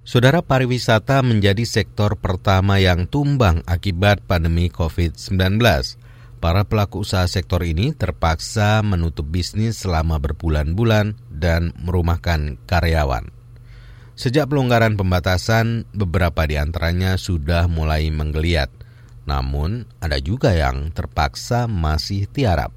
Saudara pariwisata menjadi sektor pertama yang tumbang akibat pandemi COVID-19. Para pelaku usaha sektor ini terpaksa menutup bisnis selama berbulan-bulan dan merumahkan karyawan. Sejak pelonggaran pembatasan, beberapa di antaranya sudah mulai menggeliat. Namun, ada juga yang terpaksa masih tiarap.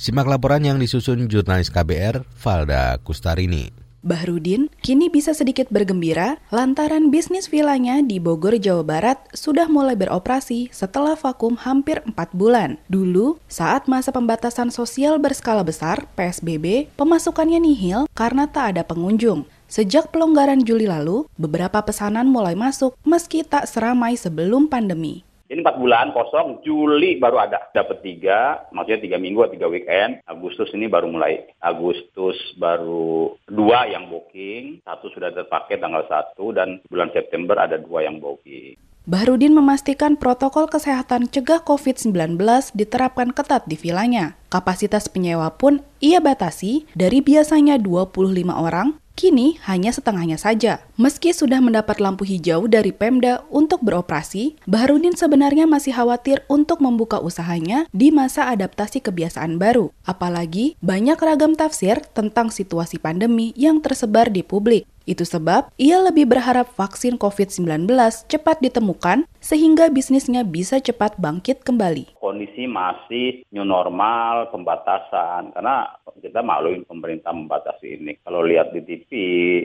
Simak laporan yang disusun jurnalis KBR, Valda Kustarini. Bahrudin kini bisa sedikit bergembira lantaran bisnis vilanya di Bogor, Jawa Barat sudah mulai beroperasi setelah vakum hampir 4 bulan. Dulu, saat masa pembatasan sosial berskala besar, PSBB, pemasukannya nihil karena tak ada pengunjung. Sejak pelonggaran Juli lalu, beberapa pesanan mulai masuk meski tak seramai sebelum pandemi. Ini empat bulan kosong, Juli baru ada. Dapat tiga, maksudnya tiga minggu atau tiga weekend. Agustus ini baru mulai. Agustus baru dua yang booking, satu sudah terpakai tanggal satu, dan bulan September ada dua yang booking. Bahrudin memastikan protokol kesehatan cegah COVID-19 diterapkan ketat di vilanya. Kapasitas penyewa pun ia batasi dari biasanya 25 orang Kini hanya setengahnya saja. Meski sudah mendapat lampu hijau dari Pemda untuk beroperasi, Baharudin sebenarnya masih khawatir untuk membuka usahanya di masa adaptasi kebiasaan baru. Apalagi banyak ragam tafsir tentang situasi pandemi yang tersebar di publik. Itu sebab ia lebih berharap vaksin COVID-19 cepat ditemukan sehingga bisnisnya bisa cepat bangkit kembali. Kondisi masih new normal, pembatasan, karena kita maklumin pemerintah membatasi ini. Kalau lihat di TV,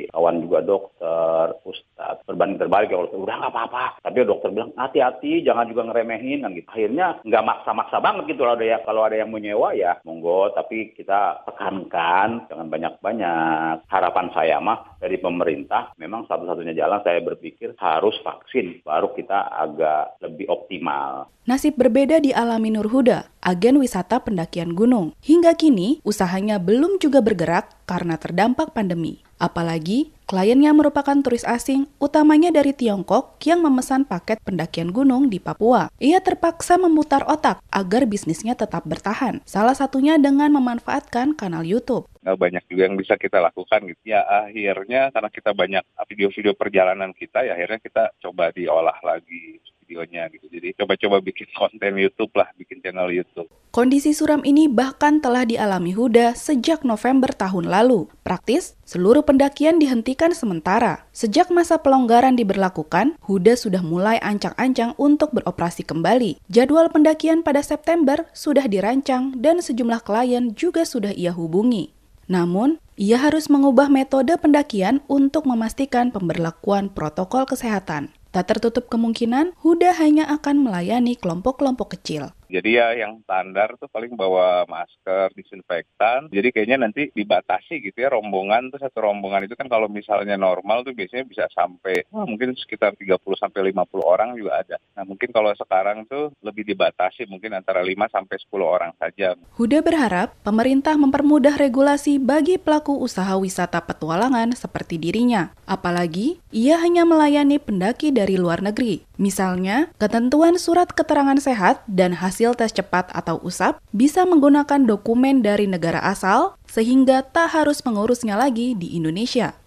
kawan juga dokter, ustadz, berbanding terbalik kalau udah nggak apa-apa. Tapi dokter bilang hati-hati, jangan juga ngeremehin kan gitu. Akhirnya nggak maksa-maksa banget gitu kalau ada ya kalau ada yang menyewa ya monggo. Tapi kita tekankan jangan banyak-banyak. Harapan saya mah dari pemerintah memang satu-satunya jalan saya berpikir harus vaksin baru kita agak lebih optimal. Nasib berbeda dialami Nur Huda, agen wisata pendakian gunung. Hingga kini, usahanya belum juga bergerak karena terdampak pandemi. Apalagi, kliennya merupakan turis asing, utamanya dari Tiongkok yang memesan paket pendakian gunung di Papua. Ia terpaksa memutar otak agar bisnisnya tetap bertahan, salah satunya dengan memanfaatkan kanal YouTube banyak juga yang bisa kita lakukan gitu. Ya akhirnya karena kita banyak video-video perjalanan kita ya akhirnya kita coba diolah lagi videonya gitu. Jadi coba-coba bikin konten YouTube lah, bikin channel YouTube. Kondisi suram ini bahkan telah dialami Huda sejak November tahun lalu. Praktis, seluruh pendakian dihentikan sementara. Sejak masa pelonggaran diberlakukan, Huda sudah mulai ancang-ancang untuk beroperasi kembali. Jadwal pendakian pada September sudah dirancang dan sejumlah klien juga sudah ia hubungi. Namun, ia harus mengubah metode pendakian untuk memastikan pemberlakuan protokol kesehatan. Tak tertutup kemungkinan Huda hanya akan melayani kelompok-kelompok kecil. Jadi ya yang standar tuh paling bawa masker, disinfektan. Jadi kayaknya nanti dibatasi gitu ya rombongan tuh satu rombongan itu kan kalau misalnya normal tuh biasanya bisa sampai oh, mungkin sekitar 30 sampai 50 orang juga ada. Nah, mungkin kalau sekarang tuh lebih dibatasi mungkin antara 5 sampai 10 orang saja. Huda berharap pemerintah mempermudah regulasi bagi pelaku usaha wisata petualangan seperti dirinya. Apalagi ia hanya melayani pendaki dari dari luar negeri. Misalnya, ketentuan surat keterangan sehat dan hasil tes cepat atau USAP bisa menggunakan dokumen dari negara asal sehingga tak harus mengurusnya lagi di Indonesia.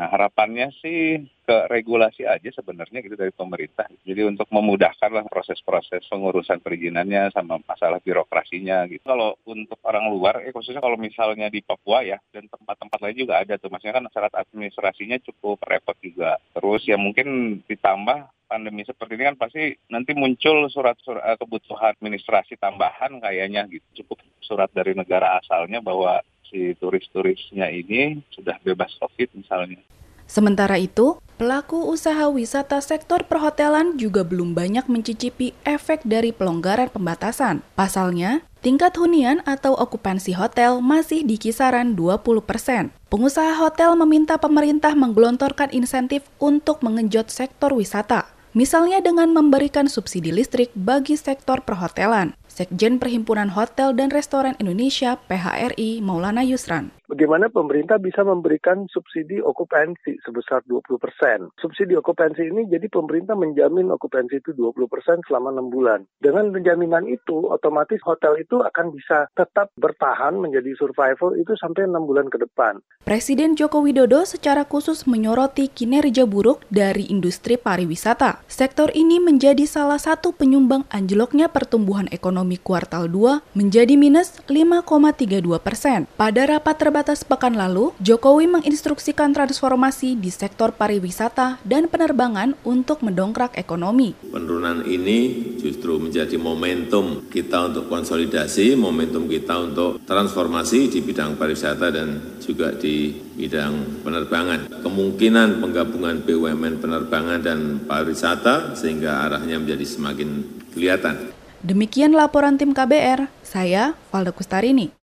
Nah, harapannya sih ke regulasi aja sebenarnya gitu dari pemerintah. Jadi untuk memudahkan lah proses-proses pengurusan perizinannya sama masalah birokrasinya gitu. Kalau untuk orang luar, eh khususnya kalau misalnya di Papua ya dan tempat-tempat lain juga ada tuh. Maksudnya kan syarat administrasinya cukup repot juga. Terus ya mungkin ditambah pandemi seperti ini kan pasti nanti muncul surat-surat eh, kebutuhan administrasi tambahan kayaknya gitu. Cukup surat dari negara asalnya bahwa si turis-turisnya ini sudah bebas COVID misalnya. Sementara itu, pelaku usaha wisata sektor perhotelan juga belum banyak mencicipi efek dari pelonggaran pembatasan. Pasalnya, tingkat hunian atau okupansi hotel masih di kisaran 20 persen. Pengusaha hotel meminta pemerintah menggelontorkan insentif untuk mengenjot sektor wisata. Misalnya dengan memberikan subsidi listrik bagi sektor perhotelan. Sekjen Perhimpunan Hotel dan Restoran Indonesia PHRI Maulana Yusran bagaimana pemerintah bisa memberikan subsidi okupansi sebesar 20 persen. Subsidi okupansi ini jadi pemerintah menjamin okupansi itu 20 persen selama 6 bulan. Dengan penjaminan itu, otomatis hotel itu akan bisa tetap bertahan menjadi survival itu sampai 6 bulan ke depan. Presiden Joko Widodo secara khusus menyoroti kinerja buruk dari industri pariwisata. Sektor ini menjadi salah satu penyumbang anjloknya pertumbuhan ekonomi kuartal 2 menjadi minus 5,32 persen. Pada rapat terbatas pekan lalu, Jokowi menginstruksikan transformasi di sektor pariwisata dan penerbangan untuk mendongkrak ekonomi. Penurunan ini justru menjadi momentum kita untuk konsolidasi, momentum kita untuk transformasi di bidang pariwisata dan juga di bidang penerbangan. Kemungkinan penggabungan BUMN penerbangan dan pariwisata sehingga arahnya menjadi semakin kelihatan. Demikian laporan tim KBR, saya Valda Kustarini.